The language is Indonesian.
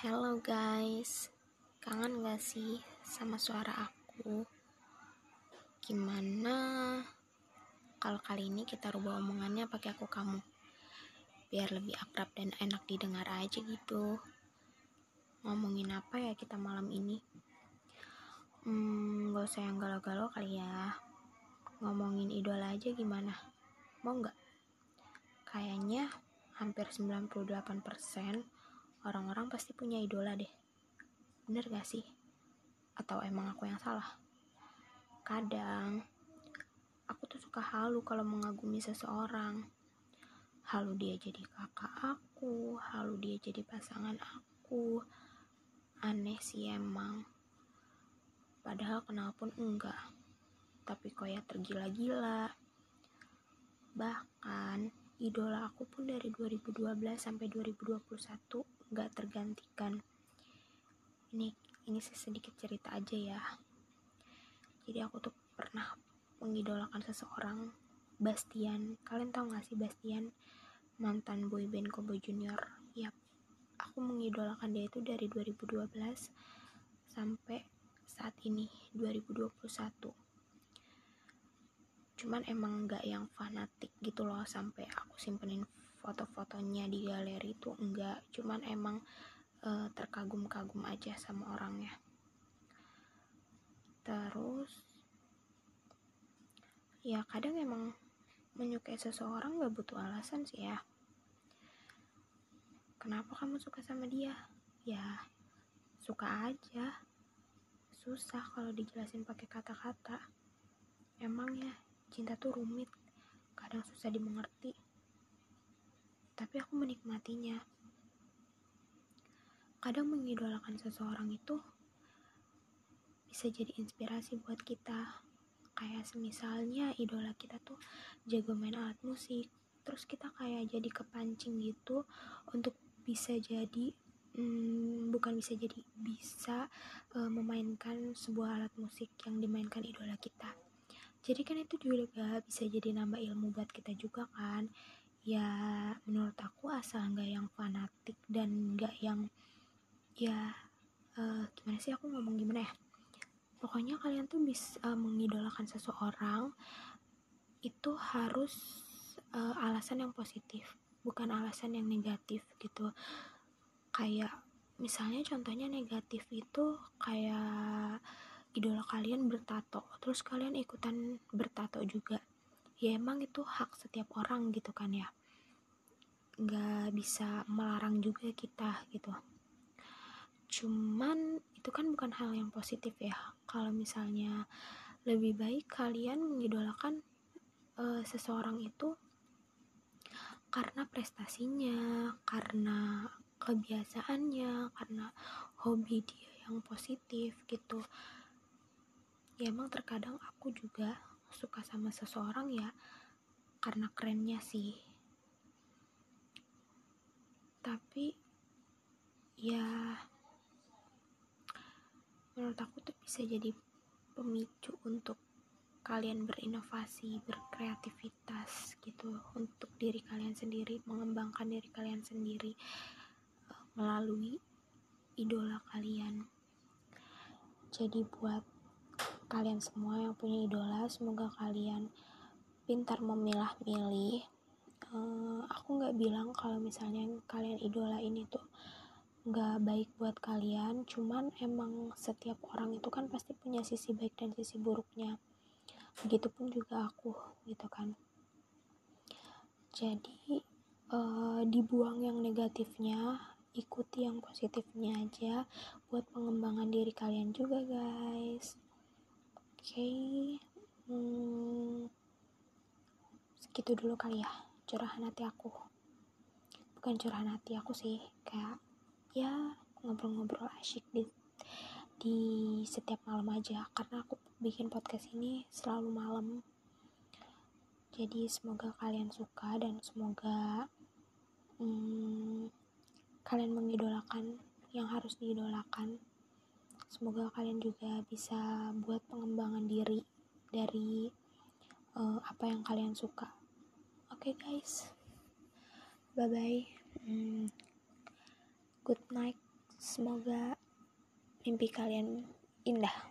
Hello guys, kangen gak sih sama suara aku? Gimana kalau kali ini kita rubah omongannya pakai aku kamu? Biar lebih akrab dan enak didengar aja gitu. Ngomongin apa ya kita malam ini? Hmm, gak usah yang galau-galau kali ya. Ngomongin idola aja gimana? Mau gak? Kayaknya hampir 98% orang-orang pasti punya idola deh. Bener gak sih? Atau emang aku yang salah? Kadang, aku tuh suka halu kalau mengagumi seseorang. Halu dia jadi kakak aku, halu dia jadi pasangan aku. Aneh sih emang. Padahal kenal pun enggak. Tapi kok ya tergila-gila. Bahkan, idola aku pun dari 2012 sampai 2021 nggak tergantikan. Ini ini sedikit cerita aja ya. Jadi aku tuh pernah mengidolakan seseorang Bastian. Kalian tau gak sih Bastian? Mantan boyband Kobo Junior. Yap. Aku mengidolakan dia itu dari 2012 sampai saat ini 2021 cuman emang nggak yang fanatik gitu loh sampai aku simpenin foto-fotonya di galeri itu enggak cuman emang uh, terkagum-kagum aja sama orangnya. Terus ya kadang emang menyukai seseorang gak butuh alasan sih ya. Kenapa kamu suka sama dia? Ya suka aja. Susah kalau dijelasin pakai kata-kata. Emang ya cinta tuh rumit kadang susah dimengerti tapi aku menikmatinya. Kadang mengidolakan seseorang itu bisa jadi inspirasi buat kita. Kayak semisalnya idola kita tuh jago main alat musik, terus kita kayak jadi kepancing gitu untuk bisa jadi hmm, bukan bisa jadi bisa uh, memainkan sebuah alat musik yang dimainkan idola kita. Jadi kan itu juga bisa jadi nambah ilmu buat kita juga kan. Ya menurut aku asal nggak yang fanatik dan nggak yang ya uh, gimana sih aku ngomong gimana ya? Pokoknya kalian tuh bisa uh, mengidolakan seseorang itu harus uh, alasan yang positif bukan alasan yang negatif gitu. Kayak misalnya contohnya negatif itu kayak idola kalian bertato terus kalian ikutan bertato juga. Ya emang itu hak setiap orang gitu kan ya. Nggak bisa melarang juga kita gitu. Cuman itu kan bukan hal yang positif ya. Kalau misalnya lebih baik kalian mengidolakan uh, seseorang itu karena prestasinya karena kebiasaannya karena hobi dia yang positif gitu ya emang terkadang aku juga suka sama seseorang ya karena kerennya sih tapi ya menurut aku tuh bisa jadi pemicu untuk kalian berinovasi, berkreativitas gitu untuk diri kalian sendiri, mengembangkan diri kalian sendiri uh, melalui idola kalian. Jadi buat kalian semua yang punya idola semoga kalian pintar memilah-milih uh, aku nggak bilang kalau misalnya kalian idola ini tuh nggak baik buat kalian cuman emang setiap orang itu kan pasti punya sisi baik dan sisi buruknya. Begitupun juga aku gitu kan. Jadi uh, dibuang yang negatifnya ikuti yang positifnya aja buat pengembangan diri kalian juga guys okay. hmm, segitu dulu kali ya curahan hati aku. Bukan curahan hati aku sih kayak ya ngobrol-ngobrol asyik di di setiap malam aja. Karena aku bikin podcast ini selalu malam. Jadi semoga kalian suka dan semoga hmm, kalian mengidolakan yang harus diidolakan semoga kalian juga bisa buat pengembangan diri dari uh, apa yang kalian suka. Oke okay, guys. Bye bye hmm, good night. Semoga mimpi kalian indah